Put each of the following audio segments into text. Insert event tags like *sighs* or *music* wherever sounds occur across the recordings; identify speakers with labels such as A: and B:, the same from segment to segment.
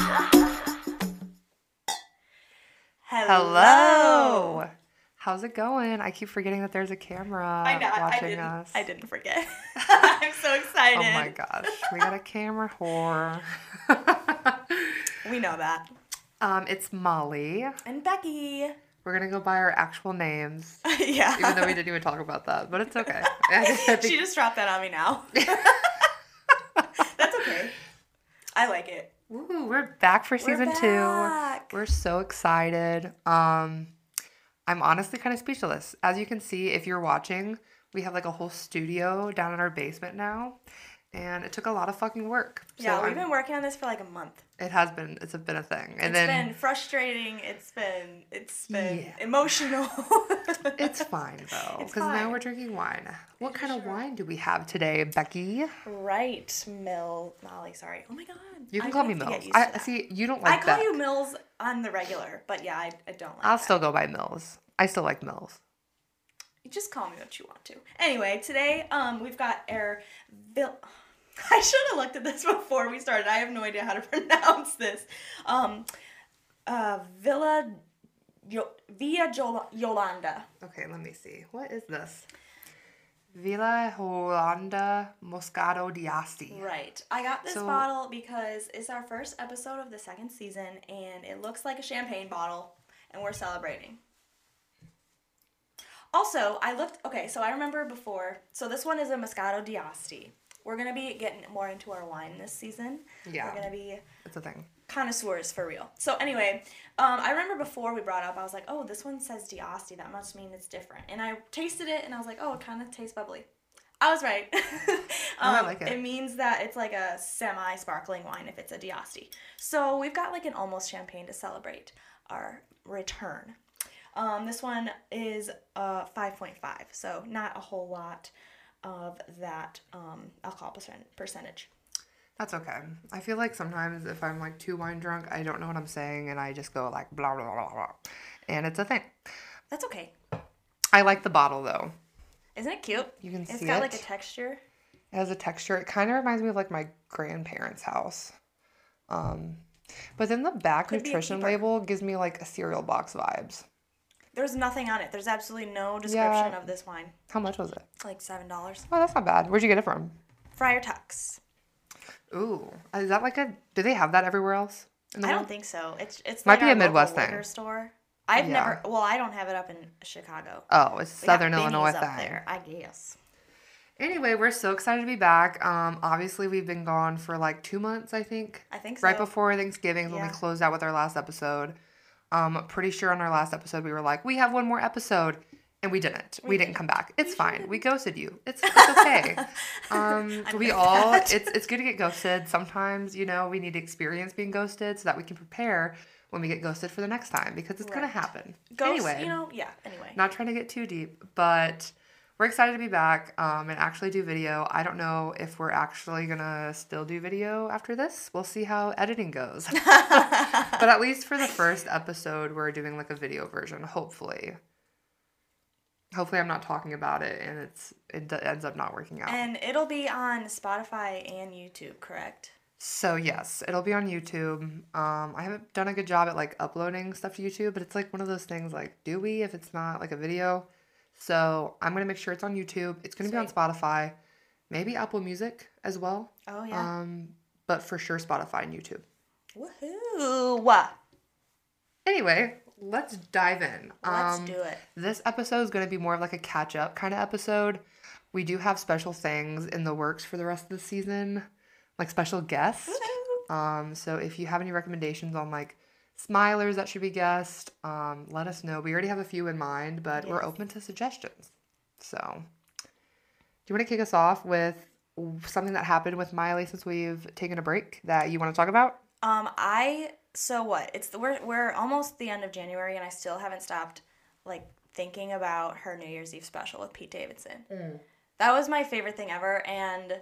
A: *laughs* Hello. How's it going? I keep forgetting that there's a camera
B: I know. I
A: watching
B: didn't.
A: us.
B: I didn't forget. *laughs* *laughs* I'm so excited.
A: Oh my gosh, we got a camera whore.
B: We know that.
A: um, it's Molly.
B: And Becky.
A: We're gonna go by our actual names,
B: yeah.
A: even though we didn't even talk about that, but it's okay.
B: She just dropped that on me now. That's okay. I like it.
A: Woo, we're back for season
B: We're
A: two. We're so excited. Um, I'm honestly kind of speechless. As you can see, if you're watching, we have like a whole studio down in our basement now, and it took a lot of fucking work. So
B: Yeah, we've
A: I'm-
B: been working on this for like a month.
A: It has been. It's been a thing, and
B: It's
A: then
B: been frustrating. It's been it's been
A: Yeah.
B: emotional. *laughs*
A: it's fine though, because now we're drinking wine. What kind of wine do we have today, Becky?
B: right, Mill Molly. Sorry. Oh my god.
A: You can
B: I'm
A: call me Mills. I see. You don't like.
B: I call
A: that.
B: you Mills on the regular, but yeah, I, I don't like
A: I'll
B: that.
A: still go by Mills. I still like Mills.
B: Just call me what you want to. Anyway, today um we've got our Vil- *laughs* I should have looked at this *laughs* before we started. I have no idea how to *laughs* pronounce this. Um uh Villa Yo- Villa Jol- Yolanda.
A: Okay, let me see. What is this? Villa Holanda Moscato d'Asti.
B: Right. I got this
A: So-
B: bottle because it's our first episode of the second season and it looks like a champagne bottle and we're celebrating. Also, I looked okay, so I remember before. So this one is a Moscato d'Asti. We're going to be getting more into our wine this season.
A: Yeah.
B: We're going to be
A: It's a thing.
B: connoisseurs for real. So anyway, um, I remember before we brought up, I was like, oh, this one says D'Asti. That must mean it's different. And I tasted it, and I was like, oh, it kind of tastes bubbly. I was right. *laughs* um,
A: I like it.
B: It means that it's like a semi-sparkling wine if it's a D'Asti. So we've got like an almost champagne to celebrate our return. Um, this one is uh, 5.5, so not a whole lot of that um, alcohol percent- percentage.
A: That's okay. I feel like sometimes if I'm like too wine drunk, I don't know what I'm saying and I just go like blah blah blah blah. And it's a thing.
B: That's okay.
A: I like the bottle though.
B: Isn't it cute?
A: You can
B: It's
A: see
B: got
A: It's got
B: like a texture.
A: It has a texture. It kind of reminds me of like my grandparents' house. Um, but then the back
B: Could
A: nutrition label gives me like a cereal box vibes.
B: There's nothing on it. There's absolutely no description
A: Yeah.
B: of this wine.
A: How much was it?
B: Like seven dollars.
A: Oh, that's not bad. Where'd you get it from?
B: Friar Tuck's.
A: Ooh, is that like a? Do they have that everywhere else? In the
B: I
A: world?
B: don't think so. It's it's
A: Might
B: like
A: be a Midwest thing.
B: store. I've
A: Yeah.
B: never. Well, I don't have it up in Chicago.
A: Oh, it's
B: We
A: Southern Illinois thing.
B: there, I guess.
A: Anyway, we're so excited to be back. Um, obviously we've been gone for like two months, I think.
B: I think so.
A: Right before Thanksgiving is when we closed out with our last episode. Um, pretty sure on our last episode we were like, we have one more episode, and we didn't. We, didn't come back. It's fine. We ghosted you. It's, it's okay. *laughs* um, we all.
B: that.
A: It's it's good to get ghosted. Sometimes you know we need to experience being ghosted so that we can prepare when we get ghosted for the next time because it's gonna happen.
B: Ghost,
A: anyway,
B: you know, yeah. Anyway,
A: not trying to get too deep, but we're excited to be back um, and actually do video. I don't know if we're actually gonna still do video after this. We'll see how editing goes. *laughs* but at least for the first episode, we're doing like a video version. Hopefully, hopefully I'm not talking about it and it's it ends up not working out.
B: and it'll be on Spotify and YouTube, correct?
A: So yes, it'll be on YouTube. Um, I haven't done a good job at like uploading stuff to YouTube, but it's like one of those things. Like, do we if it's not like a video? So I'm gonna make sure it's on YouTube. It's gonna be on Spotify, maybe Apple Music as well.
B: Oh yeah.
A: Um, but for sure Spotify and YouTube.
B: Woohoo!
A: Anyway, let's dive in.
B: Let's
A: um,
B: do it.
A: This episode is to be more of like a catch up kind of episode. We do have special things in the works for the rest of the season, like special guests.
B: Woohoo.
A: Um, so if you have any recommendations on like smilers that should be guest, um, let us know. We already have a few in mind, but we're open to suggestions. So, do you want to kick us off with something that happened with Miley since we've taken a break that you want to talk about?
B: Um, I so what? It's the we're we're almost the end of January, and I still haven't stopped like thinking about her New Year's Eve special with Pete Davidson. That was my favorite thing ever, and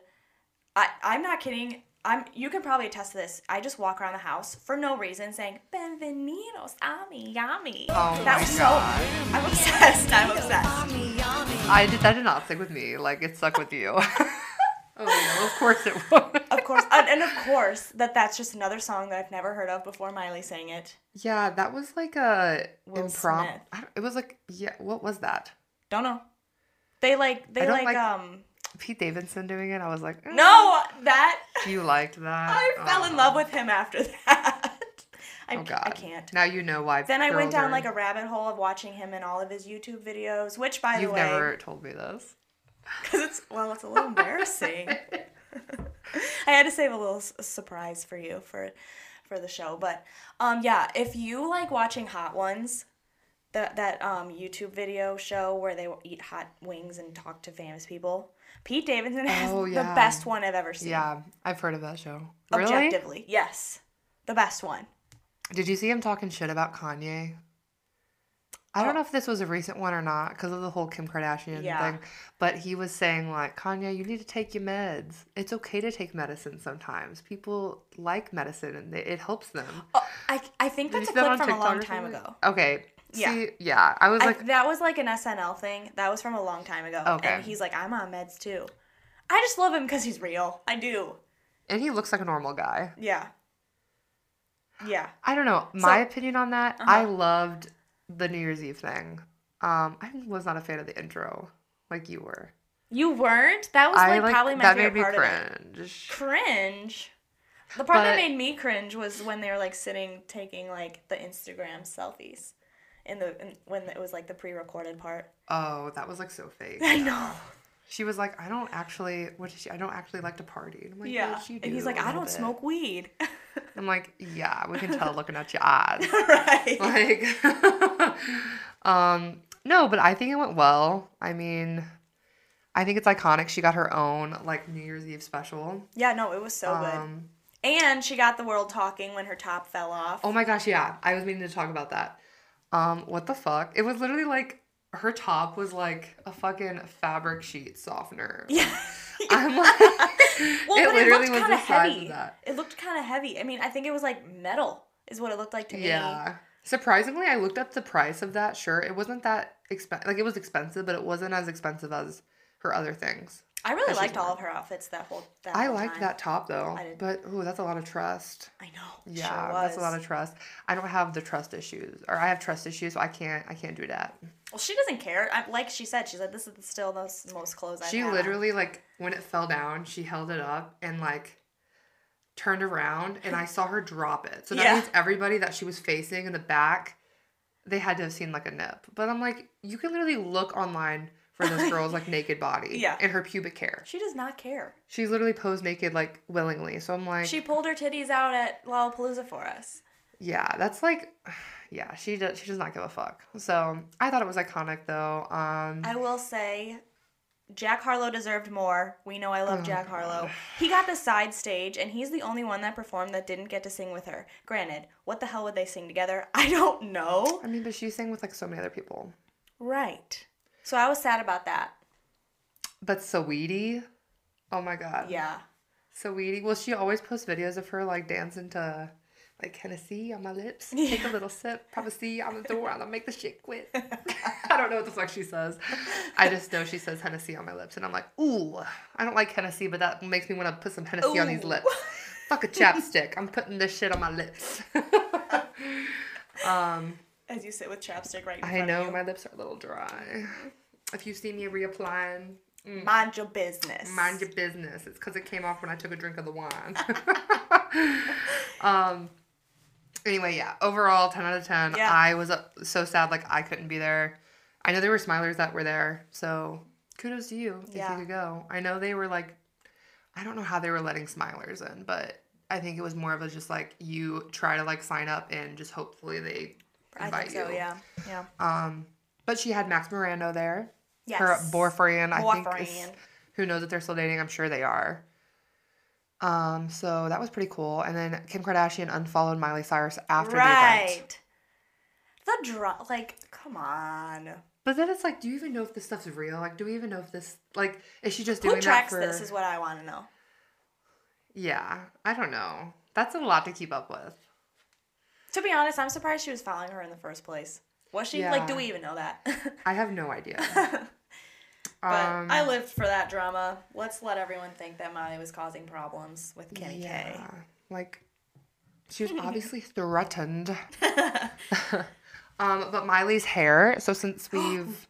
B: I I'm not kidding. I'm you can probably attest to this. I just walk around the house for no reason saying "Benvenidos a Miami."
A: Oh
B: that
A: my
B: was
A: God.
B: so. I'm obsessed. I'm obsessed.
A: I did that did not stick with me. Like it stuck with you. *laughs* oh no, of course it would.
B: Of course, and, and of course, that that's just another song that I've never heard of before Miley sang it.
A: Yeah, that was like a
B: Will
A: impromptu. It was like yeah. What was that?
B: Don't know. They like they like,
A: like-
B: um
A: Pete Davidson doing it. I was like, eh,
B: no that
A: You liked that?
B: I fell in
A: Oh.
B: love with him after that. *laughs* I,
A: Oh God.
B: I can't.
A: Now you know why.
B: Then I went down
A: are-
B: like a rabbit hole of watching him in all of his YouTube videos, which by
A: You've
B: the way, You
A: never told me this.
B: because it's well, it's a little embarrassing. *laughs* I had to save a little s- surprise for you for for the show, but um, yeah, if you like watching Hot Ones, that that um YouTube video show where they eat hot wings and talk to famous people, Pete Davidson *laughs* has
A: Oh,
B: the best one I've ever seen.
A: Yeah, I've heard of that show. Really?
B: objectively, yes, the best one.
A: Did you see him talking shit about Kanye? I
B: Oh.
A: don't know if this was a recent one or not because of the whole Kim Kardashian
B: Yeah.
A: thing, but he was saying like Kanye, you need to take your meds. It's okay to take medicine sometimes. People like medicine and they, it helps them.
B: Oh, I I think that's a
A: that
B: clip from a long time ago.
A: Okay.
B: Yeah.
A: See, yeah, I was
B: I,
A: like,
B: that was like an SNL thing. That was from a long time ago.
A: Okay.
B: And he's like, I'm on meds too. I just love him because he's real. I do.
A: and he looks like a normal guy.
B: Yeah. Yeah.
A: I don't know. My
B: So-
A: opinion on that,
B: Uh-huh.
A: I loved the New Year's Eve thing. Um, I was not a fan of the intro like you were.
B: You weren't? That was
A: I
B: like, probably my
A: that
B: favorite
A: made me
B: part of it.
A: cringe.
B: Cringe. The part that made me cringe was when they were like sitting taking like the Instagram selfies. In the in, when it was like the pre-recorded part.
A: Oh, that was like so fake. *laughs*
B: I know.
A: She was like, I don't actually. What did she? I don't actually like to party. And I'm like,
B: Yeah.
A: "What
B: And he's like, I don't
A: bit?"
B: smoke weed. *laughs*
A: I'm like, yeah, we can tell looking at your eyes. *laughs*
B: right.
A: like, um, no, but I think it went well. I mean, I think it's iconic. She got her own like New Year's Eve special.
B: Yeah, no, it was so good.
A: Um,
B: And she got the world talking when her top fell off.
A: Oh my gosh, yeah. I was meaning to talk about that. Um, what the fuck? It was literally like her top was like a fucking fabric sheet softener. *laughs*
B: Yeah.
A: I'm *laughs* like,
B: well,
A: it
B: it
A: literally
B: looked
A: was
B: kind
A: the
B: of
A: size
B: heavy.
A: of that.
B: It looked kind of heavy. I mean, I think it was like metal, is what it looked like to me.
A: Yeah. Surprisingly, I looked up the price of that shirt. It wasn't that expensive. Like it was expensive, but it wasn't as expensive as her other things.
B: I really liked all of her outfits that whole. That
A: I
B: whole
A: liked
B: time.
A: that top though,
B: I did.
A: but ooh, that's a lot of trust.
B: I know.
A: Yeah,
B: sure
A: that's a lot of trust. I don't have the trust issues, or I have trust issues, so I can't. I can't do that.
B: Well, she doesn't care. I, like she said, she's like, this is still the most, most clothes I've
A: She
B: had
A: literally like when it fell down, she held it up and like turned around and I saw her drop it. So that
B: Yeah.
A: means everybody that she was facing in the back, they had to have seen like a nip. But I'm like, you can literally look online for this *laughs* girl's like naked body
B: Yeah.
A: and her pubic hair.
B: She does not care.
A: She literally posed naked like willingly. So I'm like,
B: She pulled her titties out at Lollapalooza for us.
A: yeah, that's like *sighs* yeah, she does she does not give a fuck. So I thought it was iconic though. Um
B: I will say, Jack Harlow deserved more. We know I love
A: Oh,
B: Jack Harlow. He got the side stage, and he's the only one that performed that didn't get to sing with her. Granted, what the hell would they sing together? *laughs* I don't know.
A: I mean, but she sang with like so many other people.
B: Right. So I was sad about that.
A: But Saweetie, oh my god.
B: Yeah.
A: Saweetie, well, she always posts videos of her like dancing to like Hennessy on my lips. *laughs* Take a little sip, privacy on the door, and I'll make the shit quit. *laughs* I don't know what the fuck she says. I just know she says Hennessy on my lips, and I'm like, ooh, I don't like Hennessy, but that makes me want to put some Hennessy on these lips. Fuck a chapstick. I'm putting this shit on my lips. *laughs* um,
B: As you sit with chapstick right
A: I know my lips are a little dry. If you see me reapplying, mm,
B: Mind your business.
A: Mind your business. It's because it came off when I took a drink of the wine. *laughs* um. Anyway, yeah. Overall, ten out of ten.
B: Yeah.
A: I was uh, so sad, like I couldn't be there. I know there were Smilers that were there, so kudos to you if
B: Yeah.
A: you could go. I know they were like, I don't know how they were letting Smilers in, but I think it was more of a just like you try to like sign up and just hopefully they invite
B: think so,
A: you.
B: yeah. Yeah.
A: Um, but she had Maxx Morando there.
B: Yes.
A: Her boyfriend, I think, is,
B: Boyfriend.
A: who knows if they're still dating? I'm sure they are. Um, so that was pretty cool. And then Kim Kardashian unfollowed Miley Cyrus after the event.
B: right. The draw, like, come on.
A: But then it's like, do you even know if this stuff's real? Like, do we even know if this, like, is she just
B: Who
A: doing that
B: tracks
A: for?
B: this is what I want to know.
A: yeah, I don't know. That's a lot to keep up with.
B: To be honest, I'm surprised she was following her in the first place. Was she? Like, do we even know that? *laughs*
A: I have no idea. *laughs*
B: But
A: Um,
B: I lived for that drama. Let's let everyone think that Miley was causing problems with Kimmy K.
A: yeah, like she was *laughs* obviously threatened. um, but Miley's hair. So since *gasps* we've,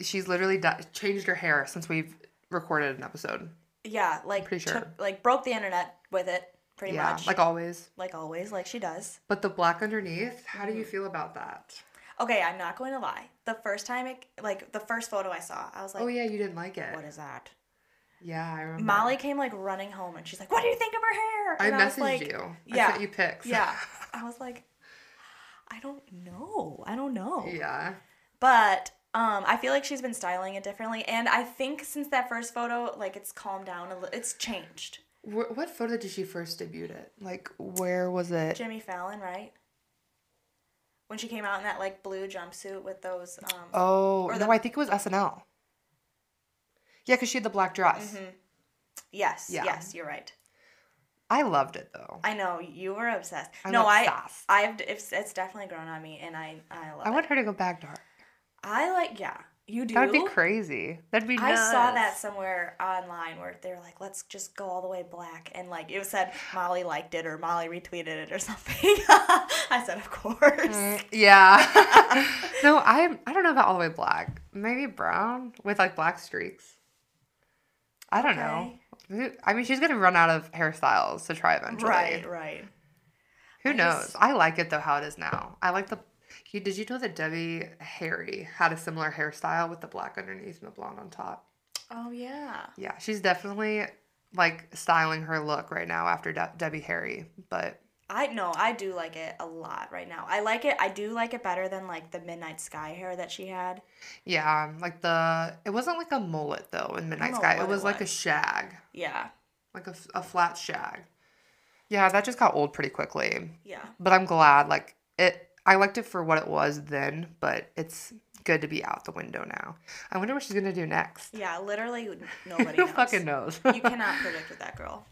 A: she's literally di- changed her hair since we've recorded an episode.
B: Yeah, like
A: Pretty sure.
B: took- like broke the internet with it pretty
A: yeah,
B: much.
A: like always.
B: like always, like she does.
A: But the black underneath. How
B: Mm-hmm.
A: do you feel about that?
B: Okay, I'm not going to lie. The first time it like the first photo I saw, I was like,
A: oh yeah, you didn't like it.
B: "What is that?"
A: yeah, I remember.
B: Molly came like running home and she's like, "What do you think of her hair?"
A: I
B: And
A: messaged
B: was like,
A: you. I
B: yeah,
A: sent you pics.
B: yeah. *laughs* I was like, I don't know. I don't know.
A: yeah.
B: But um, I feel like she's been styling it differently, and I think since that first photo, like it's calmed down a little. It's changed.
A: Wh- what photo did she first debut it? Like, where was it?
B: Jimmy Fallon, right? When she came out in that like blue jumpsuit with those. Um,
A: Oh no,
B: the-
A: I think it was SNL. Yeah, because she had the black dress.
B: yes,
A: yeah.
B: yes, you're right.
A: I loved it though.
B: I know you were obsessed.
A: I'm
B: no,
A: obsessed.
B: I, I've it's, it's definitely grown on me, and I I love
A: I
B: it.
A: want her to go back to her.
B: I like yeah. You do.
A: That would be crazy. That'd be.
B: I saw that somewhere online where they were like, "Let's just go all the way black," and like it said Molly liked it or Molly retweeted it or something. *laughs* I said, "Of course."
A: Mm, Yeah. *laughs* no, I I don't know about all the way black. Maybe brown with like black streaks. I don't know. I mean, she's gonna run out of hairstyles to try eventually.
B: Right, right.
A: Who
B: I
A: knows?
B: just-
A: I like it though how it is now. I like the. You, did you know that Debbie Harry had a similar hairstyle with the black underneath and the blonde on top?
B: Oh yeah.
A: Yeah, she's definitely like styling her look right now after De- Debbie Harry. But
B: I no, I do like it a lot right now. I like it. I do like it better than like the midnight sky hair that she had.
A: yeah, like the it wasn't like a mullet though in Midnight Sky. It
B: what it
A: was like a shag,
B: Yeah,
A: like a, a flat shag. Yeah, that just got old pretty quickly.
B: yeah.
A: But I'm glad like it. I liked it for what it was then, but it's good to be out the window now. I wonder what she's gonna do next.
B: Yeah, literally *laughs* nobody
A: Who
B: knows.
A: fucking knows?
B: you cannot predict with that girl.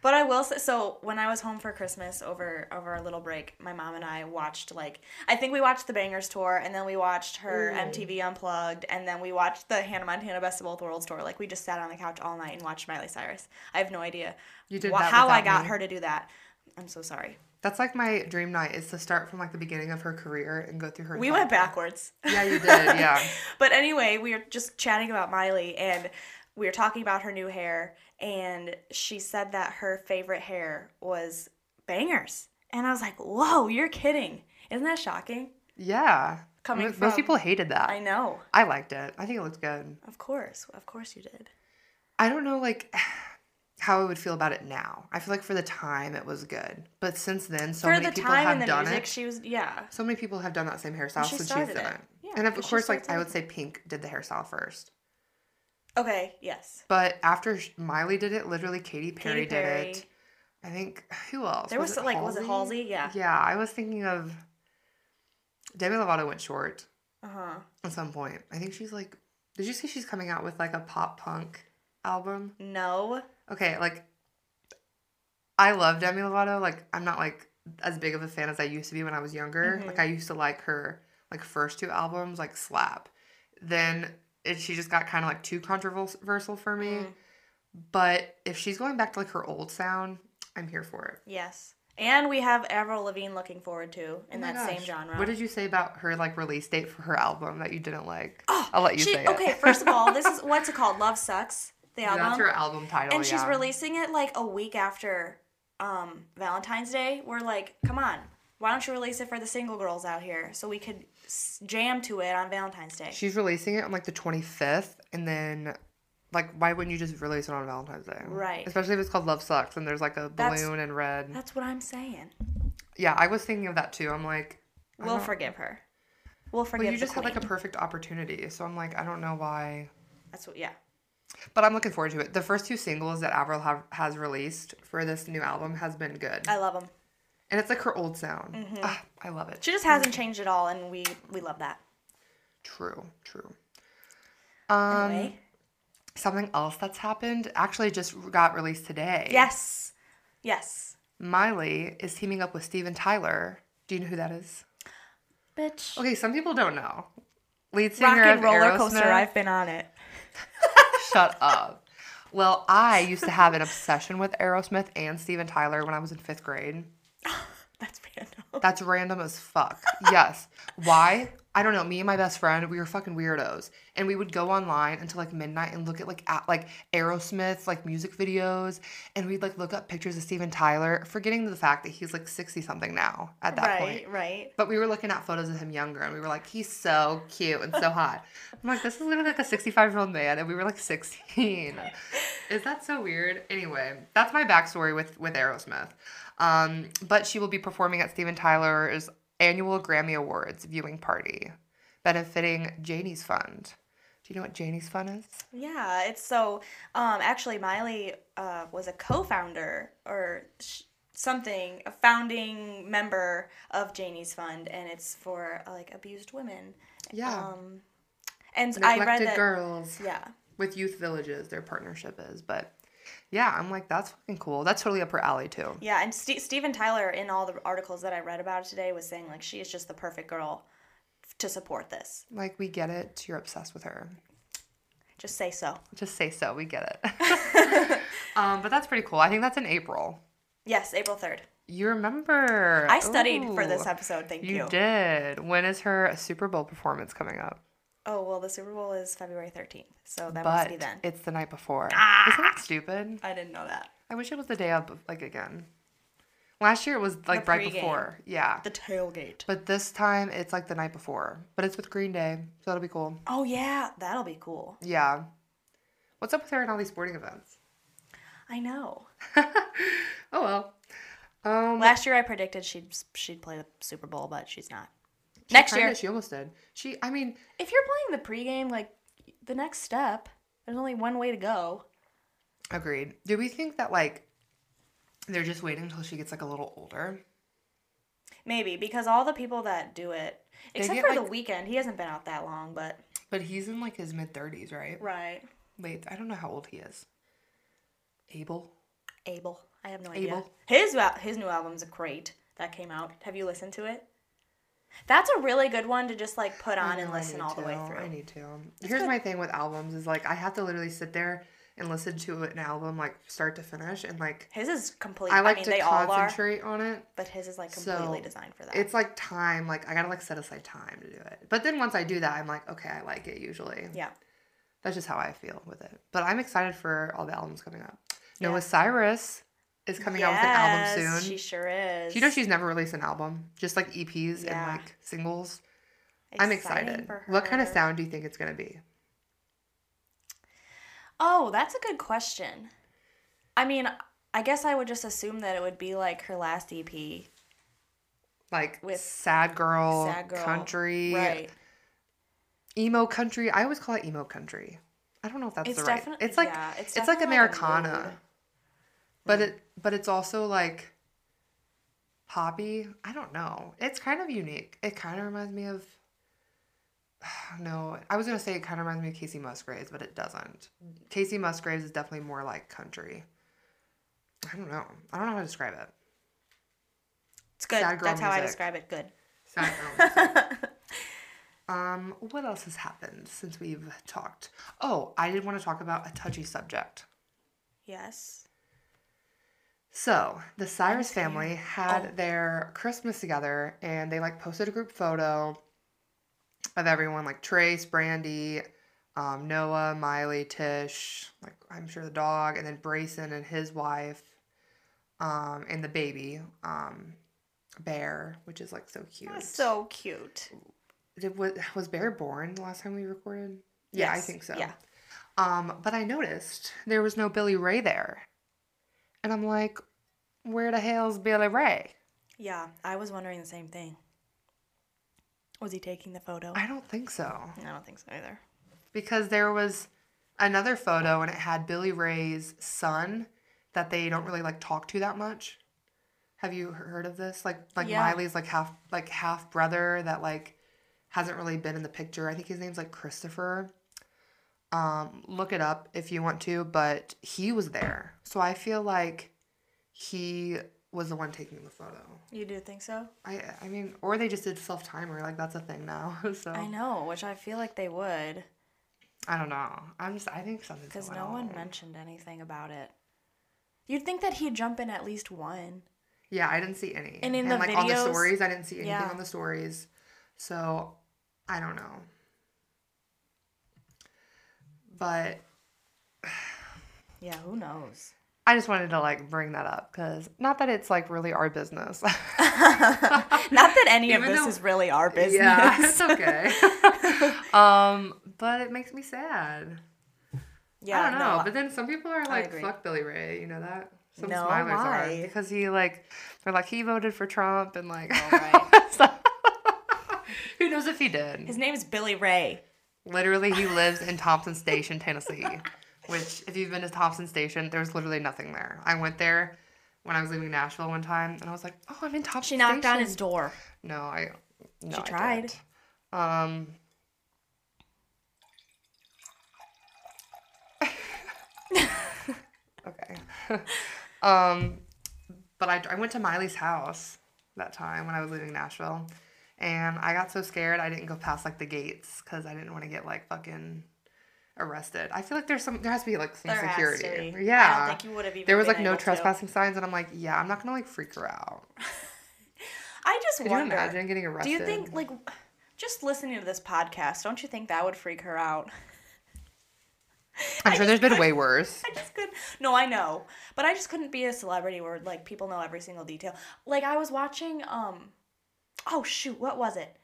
B: But I will say, so when I was home for Christmas over over our little break, my mom and I watched like I think we watched the Bangers tour, and then we watched her MTV Unplugged, and then we watched the Hannah Montana Best of Both Worlds tour. Like we just sat on the couch all night and watched Miley Cyrus. I have no idea
A: You did that
B: how I got
A: me.
B: her to do that. I'm so sorry.
A: That's like my dream night is to start from like the beginning of her career and go through her.
B: We went backwards.
A: Yeah, you did. Yeah. *laughs*
B: But anyway, we were just chatting about Miley and we were talking about her new hair and she said that her favorite hair was bangers. And I was like, "Whoa, you're kidding." Isn't that shocking?
A: Yeah.
B: Coming
A: Mo-
B: from-
A: Most people hated that.
B: I know.
A: I liked it. I think it looked good.
B: Of course. Of course you did.
A: I don't know like how I would feel about it now. I feel like for the time it was good, but since then, so
B: For
A: many
B: the
A: people
B: time
A: have
B: and the
A: done
B: music,
A: it.
B: she was yeah.
A: So many people have done that same hairstyle
B: she
A: since she's
B: started
A: done
B: it.
A: it.
B: Yeah,
A: and of course, like I would say, Pink did the hairstyle first.
B: Okay, yes.
A: But after Miley did it, literally Katy Perry,
B: Katy Perry.
A: did it. I think who else?
B: There was, like was it Halsey? Yeah.
A: Yeah, I was thinking of Demi Lovato went short
B: Uh-huh.
A: at some point. I think she's like. Did you see she's coming out with like a pop punk album?
B: No.
A: Okay, like I love Demi Lovato. Like I'm not like as big of a fan as I used to be when I was younger.
B: Mm-hmm.
A: Like I used to like her like first two albums, like Slap. Then it, she just got kind of like too controversial for me.
B: Mm.
A: But if she's going back to like her old sound, I'm here for it.
B: Yes. And we have Avril Lavigne looking forward to in
A: Oh
B: that same genre.
A: What did you say about her like release date for her album that you didn't like? Oh, I'll let you
B: she,
A: say it.
B: okay, first of all, this is *laughs* what's it called? Love Sucks, the album.
A: That's her album title.
B: and she's
A: yeah.
B: releasing it like a week after um, Valentine's Day. We're like, come on, why don't you release it for the single girls out here so we could jam to it on Valentine's Day?
A: She's releasing it on like the 25th, and then like why wouldn't you just release it on Valentine's Day?
B: Right.
A: Especially if it's called Love Sucks and there's like a
B: That's-
A: balloon and red.
B: That's what I'm saying.
A: Yeah, I was thinking of that too. I'm like,
B: We'll forgive her. We'll forgive
A: well, you just had like a perfect opportunity, so I'm like, I don't know why.
B: That's what. Yeah.
A: But I'm looking forward to it. The first two singles that Avril have, has released for this new album has been good,
B: I love them.
A: and it's like her old sound.
B: Mm-hmm.
A: Ah, I love it.
B: She just hasn't changed at all, and we we love that.
A: True, true. Um,
B: Anyway.
A: something else that's happened actually just got released today.
B: Yes. Yes.
A: Miley is teaming up with Steven Tyler. Do you know who that is?
B: Bitch.
A: Okay, some people don't know. Lead singer
B: Rock and
A: of
B: roller
A: Aerosmith.
B: coaster. I've been on it. *laughs*
A: Shut up. Well, I used to have an obsession with Aerosmith and Steven Tyler when I was in fifth grade.
B: That's random.
A: That's random as fuck. Yes. Why? I don't know. Me and my best friend, we were fucking weirdos, and we would go online until like midnight and look at like at, like Aerosmith like music videos, and we'd like look up pictures of Steven Tyler, forgetting the fact that he's like sixty something now at that
B: right,
A: point.
B: Right, right.
A: But we were looking at photos of him younger, and we were like, he's so cute and so hot. *laughs* I'm like, this is literally like a 65 year old man, and we were like 16. Is that so weird? Anyway, that's my backstory with with Aerosmith. Um, but she will be performing at Steven Tyler's annual Grammy Awards viewing party, benefiting Janie's Fund. Do you know what Janie's Fund is?
B: Yeah, it's so. Um, actually, Miley uh, was a co-founder or sh- something, a founding member of Janie's Fund, and it's for uh, like abused women.
A: Yeah.
B: Um, and I read
A: Neglected
B: that.
A: girls
B: Yeah.
A: with youth villages. Their partnership is, but yeah, I'm like, that's fucking cool. That's totally up her alley too.
B: Yeah, and Ste Steven Tyler in all the articles that I read about it today was saying like she is just the perfect girl to support this.
A: Like, we get it. You're obsessed with her.
B: Just say so.
A: Just say so. We get it. *laughs* *laughs* um, but that's pretty cool. I think that's in April.
B: Yes, April 3rd.
A: You remember?
B: I studied for this episode, thank you.
A: You did. When is her Super Bowl performance coming up?
B: Oh, well, the Super Bowl is February 13th, so that
A: but
B: must be then.
A: it's the night before.
B: Ah!
A: Isn't that stupid?
B: I didn't know that.
A: I wish it was the day of, like again. Last year it was like
B: The
A: right
B: pregame.
A: before. Yeah.
B: The tailgate.
A: But this time it's like the night before. But it's with Green Day, so that'll be cool.
B: Oh, yeah, that'll be cool.
A: Yeah. What's up with her and all these sporting events?
B: I know. *laughs*
A: Oh well. Um,
B: Last year I predicted she'd she'd play the Super Bowl, but she's not.
A: She
B: Next
A: kinda-
B: year,
A: she almost did. She, I mean,
B: if you're playing the pregame, like the next step, there's only one way to go.
A: Agreed. Do we think that like they're just waiting until she gets like a little older?
B: Maybe because all the people that do it, except
A: get,
B: for the Weeknd, he hasn't been out that long, but
A: But he's in like his mid thirties, right?
B: right.
A: Wait, I don't know how old he is. Abel.
B: Abel, I have no idea.
A: Abel.
B: His his new album's great. That came out. Have you listened to it? That's a really good one to just like put on
A: I
B: and listen all the way through.
A: I need to. Here's my thing with albums is like I have to literally sit there and listen to an album like start to finish and like
B: His is complete.
A: I
B: I,
A: like
B: mean,
A: to
B: they all are,
A: concentrate on it.
B: but his is like completely
A: So,
B: designed for that.
A: It's like time, like I gotta like set aside time to do it. But then once I do that, I'm like, okay, I like it usually.
B: yeah.
A: That's just how I feel with it. But I'm excited for all the albums coming up.
B: Yeah.
A: Noah Cyrus is coming out with an album soon.
B: She sure is.
A: You know she's never released an album? Just like EPs
B: Yeah.
A: and like singles. I'm excited. What kind of sound do you think it's gonna be?
B: Oh, that's a good question. I mean, I guess I would just assume that it would be like her last EP.
A: Like
B: With
A: sad girl,
B: Sad Girl.
A: country,
B: Right.
A: emo country. I always call it emo country. I don't know if that's
B: It's
A: the right. It's like
B: yeah,
A: it's,
B: it's,
A: like Americana,
B: mood.
A: But it but it's also like poppy. I don't know. It's kind of unique. It kind of reminds me of. *sighs* No, I was gonna say it kind of reminds me of Kacey Musgraves, but it doesn't. Kacey Musgraves is definitely more like country. I don't know. I don't know how to describe it.
B: It's good.
A: Sad girl
B: That's how I describe it. Good.
A: Sad girl *laughs* music. um, what else has happened since we've talked? Oh, I did want to talk about a touchy subject.
B: Yes.
A: So the Cyrus family had
B: Oh.
A: their Christmas together, and they like posted a group photo of everyone, like Trace, Brandi, um, Noah, Miley, Tish, like I'm sure the dog, and then Braison and his wife, um, and the baby, um, Bear, which is like so cute.
B: That's so cute.
A: Did, was, was Bear born the last time we recorded? Yeah, I think so.
B: yeah.
A: Um, but I noticed there was no Billy Ray there. And I'm like, where the hell's Billy Ray?
B: Yeah, I was wondering the same thing. Was he taking the photo?
A: I don't think so.
B: I don't think so either.
A: Because there was another photo and it had Billy Ray's son that they don't really like talk to that much. Have you heard of this? Like like
B: Yeah.
A: Miley's like half like half brother that like hasn't really been in the picture. I think his name's like Christopher. Um, look it up if you want to, but he was there. So I feel like he was the one taking the photo.
B: You do think so?
A: I I mean, or they just did self timer, like that's a thing now. *laughs* so
B: I know, which I feel like they would.
A: I don't know. I'm just. I think something
B: Because no
A: on.
B: one mentioned anything about it. You'd think that he'd jump in at least one.
A: Yeah, I didn't see any.
B: And in the
A: like on the stories, I didn't see anything
B: Yeah.
A: on the stories. So I don't know. But
B: Yeah, who knows?
A: I just wanted to like bring that up because not that it's like really our business. *laughs* *laughs*
B: Not that any of this
A: though-
B: is really our business.
A: yeah, it's okay. *laughs* um, but it makes me sad.
B: Yeah,
A: I don't know.
B: no,
A: but then some people are like, "Fuck Billy Ray," you know that? Some
B: No,
A: smilers
B: why?
A: are because he like they're like he voted for Trump and like
B: Oh, right.
A: Who knows if he did?
B: his name is Billy Ray.
A: Literally, he lives in Thompson Station, Tennessee. Which, if you've been to Thompson Station, there's literally nothing there. I went there when I was leaving Nashville one time, and I was like, "Oh, I'm in Thompson." Station.
B: She knocked on his door.
A: No, I. No,
B: She tried.
A: Um. *laughs* okay. *laughs* um, but I, I went to Miley's house that time when I was leaving Nashville, and I got so scared I didn't go past like the gates because I didn't want to get like fucking arrested. I feel like there's some there has to be like some
B: There
A: security. Yeah.
B: I don't think you would have even.
A: there was like no
B: able to.
A: trespassing signs, and I'm like, yeah, I'm not gonna like freak her out. *laughs*
B: I just
A: Could
B: wonder.
A: you imagine getting arrested.
B: do you think like just listening to this podcast? Don't you think that would freak her out?
A: I'm *laughs* sure there's been way worse.
B: I just couldn't. No, I know, but I just couldn't be a celebrity where like people know every single detail. Like I was watching. Um, oh shoot, what was it?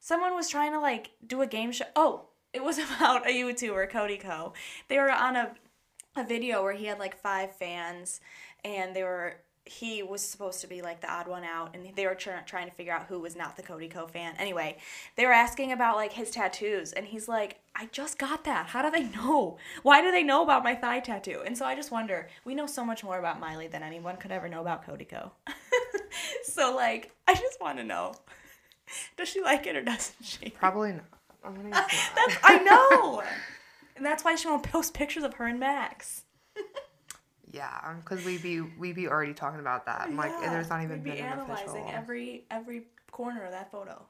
B: Someone was trying to like do a game show. Oh, it was *laughs* about a YouTuber, CodyKo. They were on a a video where he had like five fans, and they were he was supposed to be like the odd one out, and they were try- trying to figure out who was not the CodyKo fan. Anyway, they were asking about like his tattoos, and he's like, "I just got that. How do they know? Why do they know about my thigh tattoo?" And so I just wonder. We know so much more about Miley than anyone could ever know about CodyKo. *laughs* so like, I just want to know. *laughs* Does she like it or doesn't she?
A: Probably not. I'm gonna guess not.
B: That's I know. And that's why she won't post pictures of her and Max. *laughs*
A: Yeah, because we be we be already talking about that. Like there's not even
B: we'd be
A: been an
B: analyzing
A: official.
B: every every corner of that photo.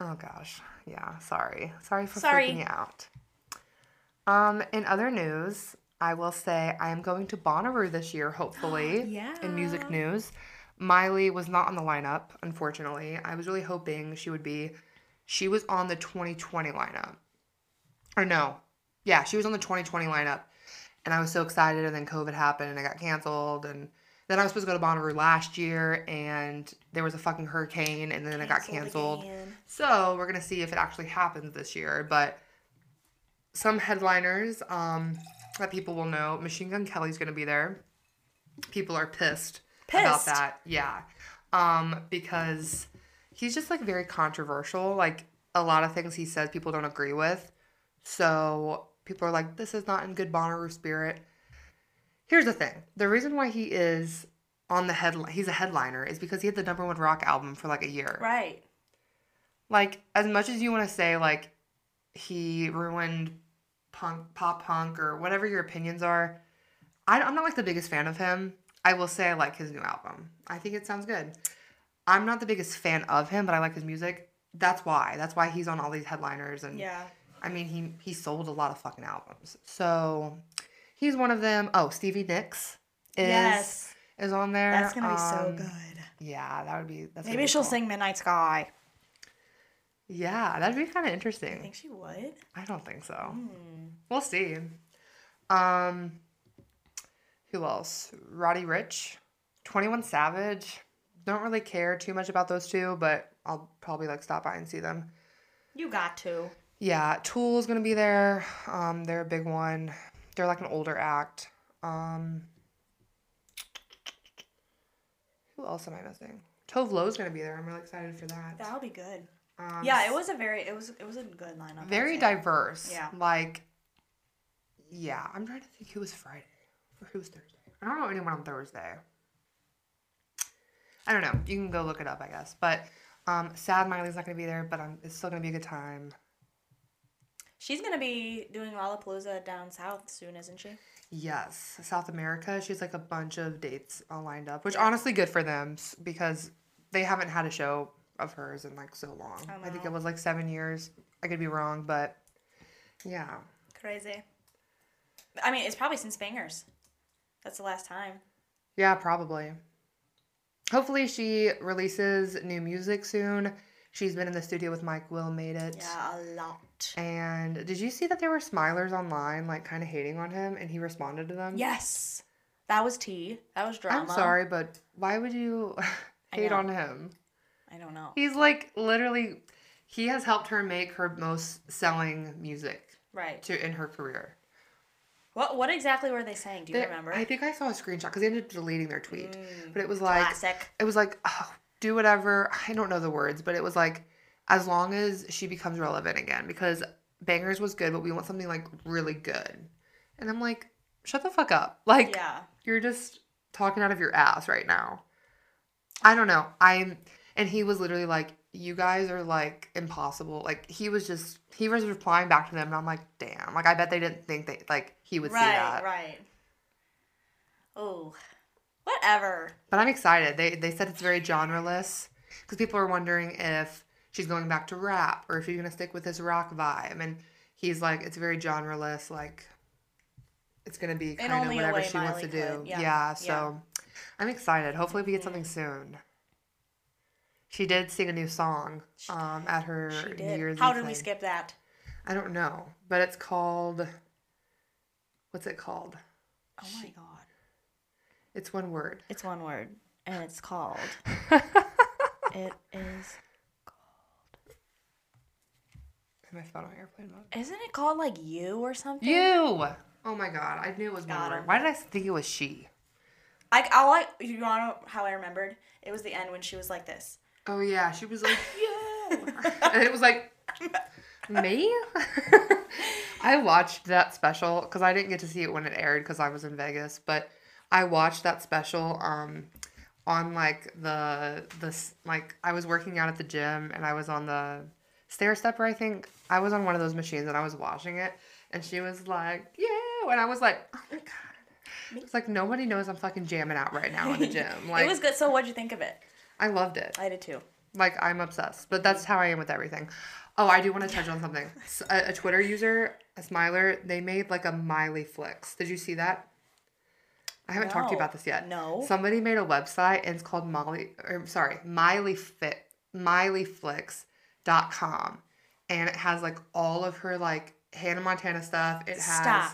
A: Oh gosh, yeah. Sorry, sorry for
B: Sorry.
A: freaking you out. Um, in other news, I will say I am going to Bonnaroo this year. Hopefully, *gasps*
B: Yeah.
A: In music news, Miley was not on the lineup. Unfortunately, I was really hoping she would be. She was on the 2020 lineup. Or no, yeah, she was on the 2020 lineup, and I was so excited. And then COVID happened, and it got canceled. And then I was supposed to go to Bonnaroo last year, and there was a fucking hurricane, and then it got canceled.
B: again.
A: So we're gonna see if it actually happens this year. But some headliners um, that people will know, Machine Gun Kelly's gonna be there. People are pissed, about that. Yeah, um, because he's just like very controversial. Like a lot of things he says, people don't agree with. So people are like, "This is not in good Bonnaroo spirit." Here's the thing: the reason why he is on the headline, he's a headliner, is because he had the number one rock album for like a year
B: Right.
A: like as much as you want to say like he ruined punk pop punk or whatever your opinions are I, i'm not like the biggest fan of him i will say i like his new album i think it sounds good i'm not the biggest fan of him but i like his music that's why that's why he's on all these headliners and
B: Yeah.
A: i mean he he sold a lot of fucking albums so he's one of them oh stevie nicks is
B: yes.
A: is on there
B: That's gonna be so
A: Um,
B: good.
A: yeah that would be that's
B: Maybe
A: be
B: she'll
A: cool.
B: sing Midnight Sky.
A: yeah that'd be kind of
B: I
A: interesting
B: think she would.
A: I don't think so.
B: Hmm.
A: We'll see. Um, who else? Roddy Ricch, Twenty One Savage. Don't really care too much about those two, but I'll probably like stop by and see them.
B: You got to.
A: Yeah, Tool's gonna be there. Um, they're a big one. They're like an older act. Um, who else am I missing? Tove Lo's gonna be there. I'm really excited for that.
B: That'll be good.
A: Um,
B: Yeah, it was a very it was it was a good lineup.
A: Very diverse.
B: Yeah.
A: Like, yeah, I'm trying to think who was Friday or who Thursday. I don't know anyone on Thursday. I don't know. You can go look it up, I guess. But um, sad Miley's not gonna be there, but um, it's still gonna be a good time.
B: She's gonna be doing Lollapalooza down south soon, isn't she?
A: Yes, South America. She's like a bunch of dates all lined up, which honestly good for them because they haven't had a show of hers in like so long.
B: I
A: I think it was like seven years. I could be wrong, but yeah.
B: Crazy. I mean, it's probably since Bangers. That's the last time.
A: Yeah, probably. Hopefully, she releases new music soon. She's been in the studio with Mike Will, made it.
B: Yeah, a lot.
A: And did you see that there were smilers online, like kind of hating on him, and he responded to them?
B: Yes. That was tea. That was drama.
A: I'm sorry, but why would you *laughs* hate on him?
B: I don't know.
A: He's like literally, he has helped her make her most selling music
B: Right.
A: to in her career.
B: What What exactly were they saying? Do you
A: They-
B: remember?
A: I think I saw a screenshot because they ended up deleting their tweet, mm. but it was like
B: Classic.
A: it was like oh, do whatever. I don't know the words, but it was like as long as she becomes relevant again because Bangers was good, but we want something like really good. And I'm like, shut the fuck up. *laughs* Like
B: Yeah.
A: you're just talking out of your ass right now. I don't know. I'm and he was literally like, You guys are like impossible. Like he was just he was replying back to them and I'm like, damn. Like I bet they didn't think that like he would see that.
B: Right. Oh, whatever.
A: But I'm excited. They they said it's very genreless because people are wondering if she's going back to rap or if she's gonna stick with this rock vibe. And he's like, it's very genreless. Like it's gonna be kind of whatever she wants
B: Miley
A: to do.
B: yeah,
A: Yeah. So
B: yeah.
A: I'm excited. Hopefully we get something soon. She did sing a new song um, at her
B: She
A: New
B: did.
A: Year's
B: How did we skip that?
A: I don't know, but it's called. What's it called?
B: Oh my god.
A: It's one word.
B: It's one word, and it's called. *laughs* it is.
A: My phone on airplane mode.
B: Isn't it called like you or something?
A: You. Oh my god, I knew it was one
B: Got
A: word. Why did I think it was she?
B: I I like you know how I remembered. It was the end when she was like this.
A: Oh yeah, she was like *laughs* yeah, and it was like me. *laughs* I watched that special because I didn't get to see it when it aired because I was in Vegas, but I watched that special um on like the the s- like I was working out at the gym and I was on the stair stepper. I think I was on one of those machines and I was watching it, and she was like, "Yeah," and I was like, "Oh my god." It's like nobody knows I'm fucking jamming out right now in the *laughs* gym. Like
B: it was good. So what'd you think of it?
A: I loved it.
B: I did too.
A: Like I'm obsessed, but that's how I am with everything. Oh, I do want to touch on something. *laughs* A Twitter user, a Smiler, they made like a MileyFlix. Did you see that? I haven't talked to you about this yet.
B: No.
A: Somebody made a website and it's called Molly or sorry, Miley Fit MileyFlix.com. And it has like all of her like Hannah Montana stuff. It has
B: Stop.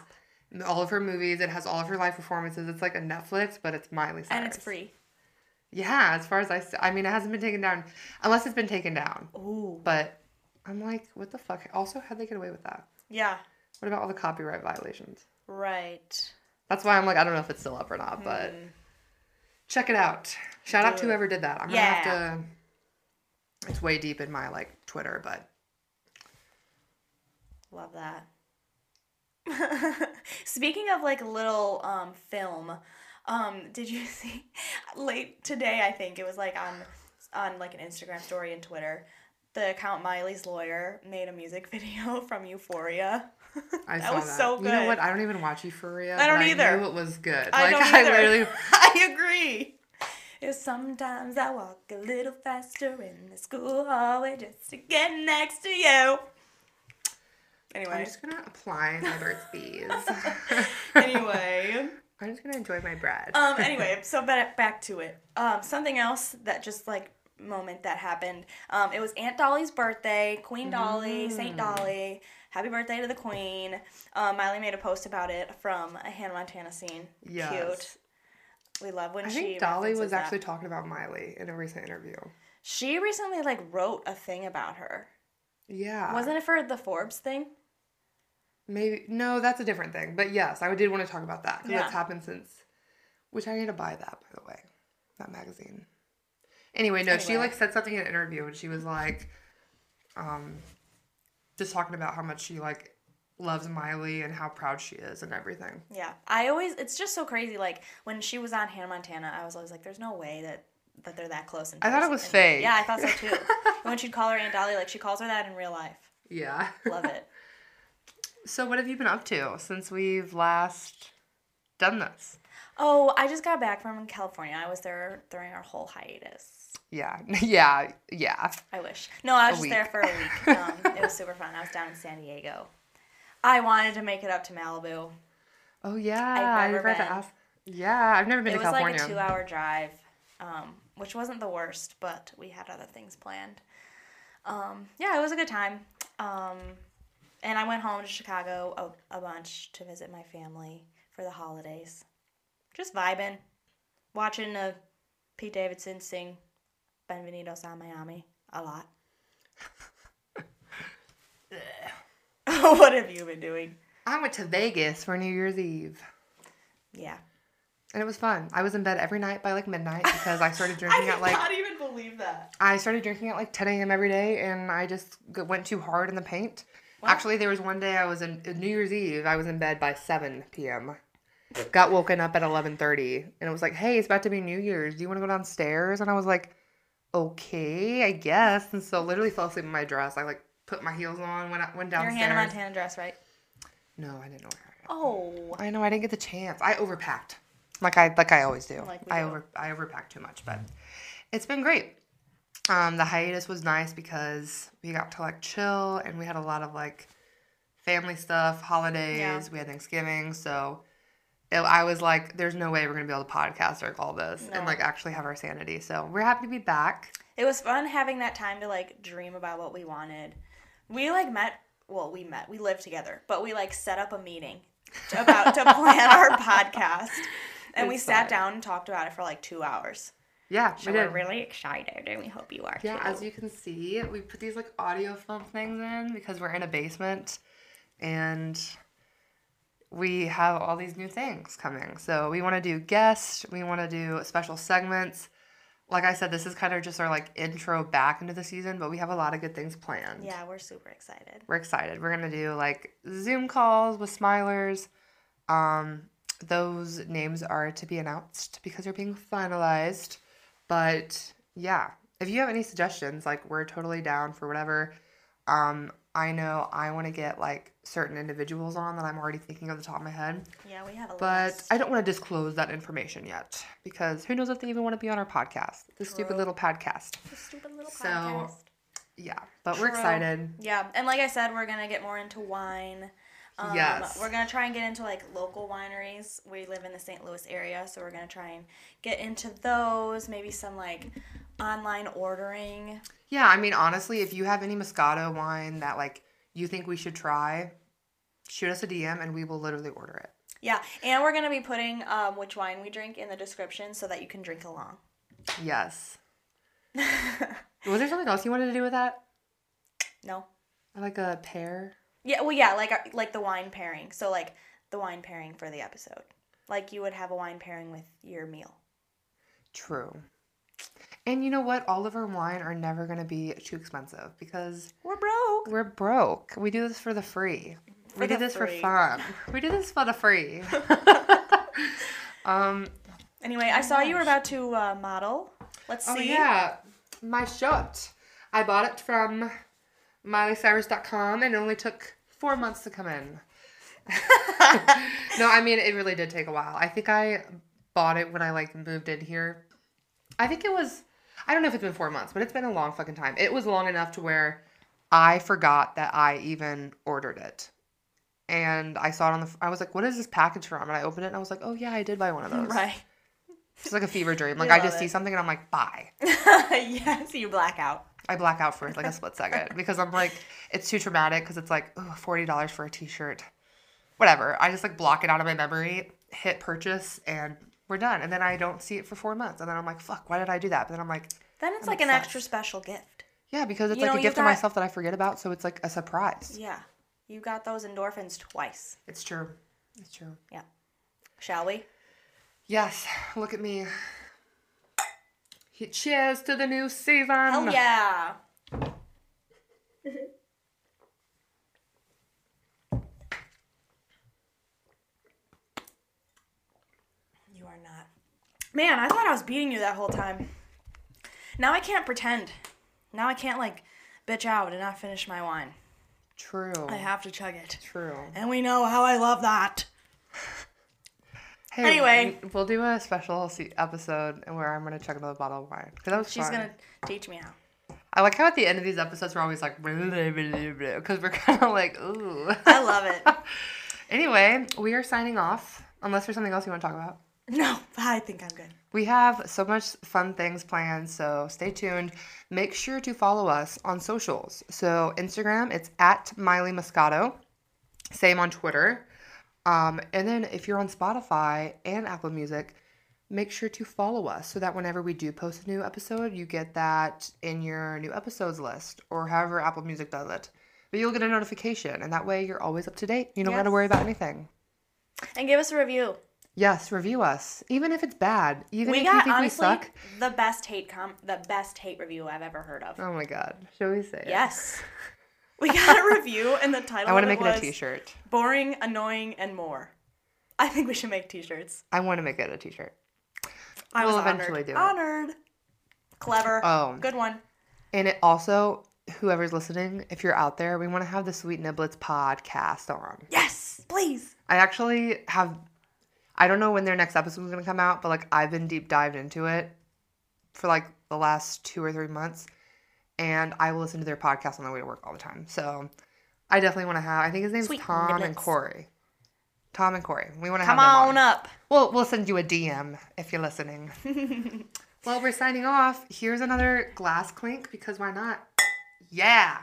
A: all of her movies. It has all of her live performances. It's like a Netflix, but it's Miley Cyrus.
B: And it's free.
A: Yeah, as far as I, I mean, it hasn't been taken down, unless it's been taken down.
B: Ooh.
A: But I'm like, what the fuck? Also, how'd they get away with that?
B: Yeah.
A: What about all the copyright violations?
B: Right.
A: That's why I'm like, I don't know if it's still up or not, but check it out. Shout out to
B: it.
A: whoever did that. I'm gonna have to. It's way deep in my like Twitter, but
B: Love that. *laughs* Speaking of like little um film, um, did you *laughs* see late today? I think it was like on on like an Instagram story and Twitter. The account Miley's lawyer made a music *laughs* video from Euphoria. *laughs*
A: I
B: that
A: saw
B: was
A: that.
B: so
A: You know
B: good.
A: what? I don't even watch Euphoria.
B: I don't either.
A: I knew it was good.
B: I
A: like
B: don't
A: I
B: either.
A: literally.
B: I agree. If sometimes I walk a little faster in the school hallway just to get next to you. Anyway,
A: I'm just gonna apply my Burt's Bees.
B: anyway.
A: I'm just gonna enjoy my bread.
B: um *laughs* anyway so back, back to it um something else that just like moment that happened um it was aunt dolly's birthday queen dolly saint dolly happy birthday to the queen um miley made a post about it from a hannah montana scene
A: Yes.
B: cute we love when
A: I
B: she
A: think Dolly was
B: that.
A: actually talking about Miley in a recent interview.
B: she recently like wrote a thing about her
A: Yeah.
B: wasn't it for the forbes thing
A: Maybe no, that's a different thing. But yes, I did want to talk about that because
B: Yeah.
A: it's happened since. Which I need to buy that by the way, that magazine. Anyway, no, she like said something in an interview and she was like, um, just talking about how much she like loves Miley and how proud she is and everything.
B: Yeah, I always it's just so crazy. Like when she was on Hannah Montana, I was always like, "There's no way that that they're that close." In
A: I thought it was
B: And-
A: fake.
B: Yeah, I thought so too. *laughs* When she'd call her Aunt Dolly, like she calls her that in real life.
A: Yeah.
B: Love it.
A: So what have you been up to since we've last done this?
B: Oh, I just got back from California. I was there during our whole hiatus.
A: Yeah, *laughs* yeah, yeah.
B: I wish. No, I was
A: A
B: just there for a week. *laughs* Um, it was super fun. I was down in San Diego. I wanted to make it up to Malibu.
A: Oh yeah,
B: I've never been.
A: to ask. Yeah, I've never been
B: It
A: to
B: was
A: California.
B: like a two-hour drive, um, which wasn't the worst, but we had other things planned. Um, yeah, it was a good time. Um, and I went home to Chicago a, a bunch to visit my family for the holidays. Just vibing, watching uh, Pete Davidson sing "Bienvenidos a Miami" a lot. *laughs* what have you been doing?
A: I went to Vegas for New Year's Eve.
B: Yeah.
A: And it was fun. I was in bed every night by like midnight because I started *laughs* drinking at like I not
B: even believe that.
A: I started drinking at like 10 a.m. every day, and I just went too hard in the paint. Actually, there was one day I was in uh, New Year's Eve. I was in bed by 7 p.m. Got woken up at 11:30, and it was like, "Hey, it's about to be New Year's. Do you want to go downstairs?" And I was like, "Okay, I guess." And so, literally, fell asleep in my dress. I like put my heels on, when I went downstairs. Your.
B: Hannah Montana dress, right?
A: No, I didn't know where.
B: Oh.
A: I know I didn't get the chance. I overpacked, like I like I always do.
B: Like
A: I
B: do.
A: over I overpacked too much, but it's been great. Um, the hiatus was nice because we got to like chill and we had a lot of like family stuff, holidays.
B: Yeah.
A: We had Thanksgiving, so it, I was like, "There's no way we're gonna be able to podcast or all this
B: No.
A: and like actually have our sanity." So we're happy to be back.
B: It was fun having that time to like dream about what we wanted. We like met, well, we met, we lived together, but we like set up a meeting to, about to *laughs* plan our podcast. And we sat
A: fun.
B: down and talked about it for like two hours.
A: Yeah,
B: So
A: we
B: we're really excited and we hope you are
A: Yeah,
B: too.
A: as you can see, we put these like audio film things in because we're in a basement and we have all these new things coming. So we want to do guests, we want to do special segments. Like I said, this is kind of just our like intro back into the season, but we have a lot of good things planned.
B: yeah, we're super excited.
A: We're excited. We're gonna do like Zoom calls with Smilers. Um, those names are to be announced because they're being finalized. But yeah, if you have any suggestions, like we're totally down for whatever. Um, I know I want to get like certain individuals on that I'm already thinking of the top of my head,
B: Yeah, we have a list.
A: but
B: list.
A: I don't want to disclose that information yet because who knows if they even want to be on our podcast, the stupid little podcast.
B: The stupid little
A: So,
B: podcast.
A: Yeah, but we're excited.
B: Yeah, and like I said, we're gonna get more into wine. Um,
A: Yes.
B: We're gonna try and get into like local wineries. We live in the St. Louis area, so we're gonna try and get into those. Maybe some like online ordering.
A: Yeah, I mean, honestly, if you have any Moscato wine that like you think we should try, shoot us a DM and we will literally order it.
B: Yeah, and we're gonna be putting um, which wine we drink in the description so that you can drink along.
A: Yes. *laughs* Was there something else you wanted to do with that?
B: no.
A: Like a pear?
B: Yeah. Well, yeah, like uh, like the wine pairing. So like the wine pairing for the episode. Like you would have a wine pairing with your meal.
A: True. And you know what? All of our wine are never going to be too expensive because
B: We're broke.
A: we're broke. We do this for the free. we
B: For
A: do this
B: free.
A: for fun. We do this for the free. *laughs* um,
B: Anyway, I saw you were about to uh, model. Let's
A: Oh
B: see.
A: yeah, my shirt. I bought it from MileyCyrus.com and it only took four months to come in. *laughs* no, I mean it really did take a while. I think I bought it when I like moved in here. I think it was. I don't know if it's been four months, but it's been a long fucking time. It was long enough to where I forgot that I even ordered it. And I saw it on the. I was like, "What is this package from?" And I opened it, and I was like, "Oh yeah, I did buy one of those." *laughs*
B: Right.
A: It's like a fever dream. *laughs* Like I just see something, and I'm like, "Buy."
B: yes, you black out.
A: I black out for like a split second *laughs* because I'm like, it's too traumatic because it's like, oh, $40 for a t shirt. Whatever. I just like block it out of my memory, hit purchase, and we're done. And then I don't see it for four months. And then I'm like, fuck, why did I do that? But then I'm like,
B: Then it's
A: That
B: like
A: makes
B: an extra special gift.
A: yeah, because it's
B: You
A: like
B: know,
A: a gift to myself that I forget about. So it's like a surprise.
B: Yeah. You got those endorphins twice.
A: It's true. It's true.
B: Yeah. Shall we?
A: Yes. Look at me. Cheers to the new season.
B: Hell yeah. *laughs* You are not. Man, I thought I was beating you that whole time. Now I can't pretend. Now I can't like bitch out and not finish my wine.
A: True.
B: I have to chug it.
A: True.
B: And we know how I love that.
A: Hey,
B: Anyway.
A: we- we'll do a special episode where I'm gonna chug another bottle of wine because that was
B: She's
A: fun.
B: gonna teach me how.
A: I like how at the end of these episodes we're always like because we're *laughs* kind of like ooh.
B: I love it. *laughs*
A: anyway, we are signing off. Unless there's something else you want to talk about. *laughs*
B: No, I think I'm good.
A: We have so much fun things planned, so stay tuned. Make sure to follow us on socials. So Instagram, it's at Miley Moscato. Same on Twitter. Um, and then if you're on Spotify and Apple Music, make sure to follow us so that whenever we do post a new episode, you get that in your new episodes list or however Apple Music does it. But you'll get a notification, and that way you're always up to date. You don't got to worry about anything.
B: And give us a review.
A: Yes, review us, even if it's bad. Even
B: we
A: if
B: got
A: you think
B: honestly
A: we suck.
B: the best hate com the best hate review I've ever heard of.
A: Oh my god, shall we say it? *laughs*
B: We got a review and the title
A: I want to
B: of
A: make it
B: was
A: a T-shirt.
B: Boring, annoying, and more. I think we should make t-shirts.
A: I want to make it a T-shirt.
B: I
A: We'll eventually
B: honored.
A: do it.
B: Honored. Clever.
A: Oh.
B: Good one.
A: And it also, whoever's listening, if you're out there, we want to have the Sweet Niblets podcast on.
B: Yes, please.
A: I actually have. I don't know when their next episode is going to come out, but like I've been deep dived into it for like the last two or three months, and I will listen to their podcast on the way to work all the time. So I definitely want to have. I think his name's
B: Sweet
A: Tom and Corey. Tom and Corey. We want to
B: Come
A: have them
B: on up.
A: We'll we'll send you a DM if you're listening. *laughs* well, we're signing off. Here's another glass clink because why not? Yeah.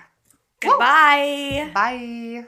B: Goodbye.
A: Bye.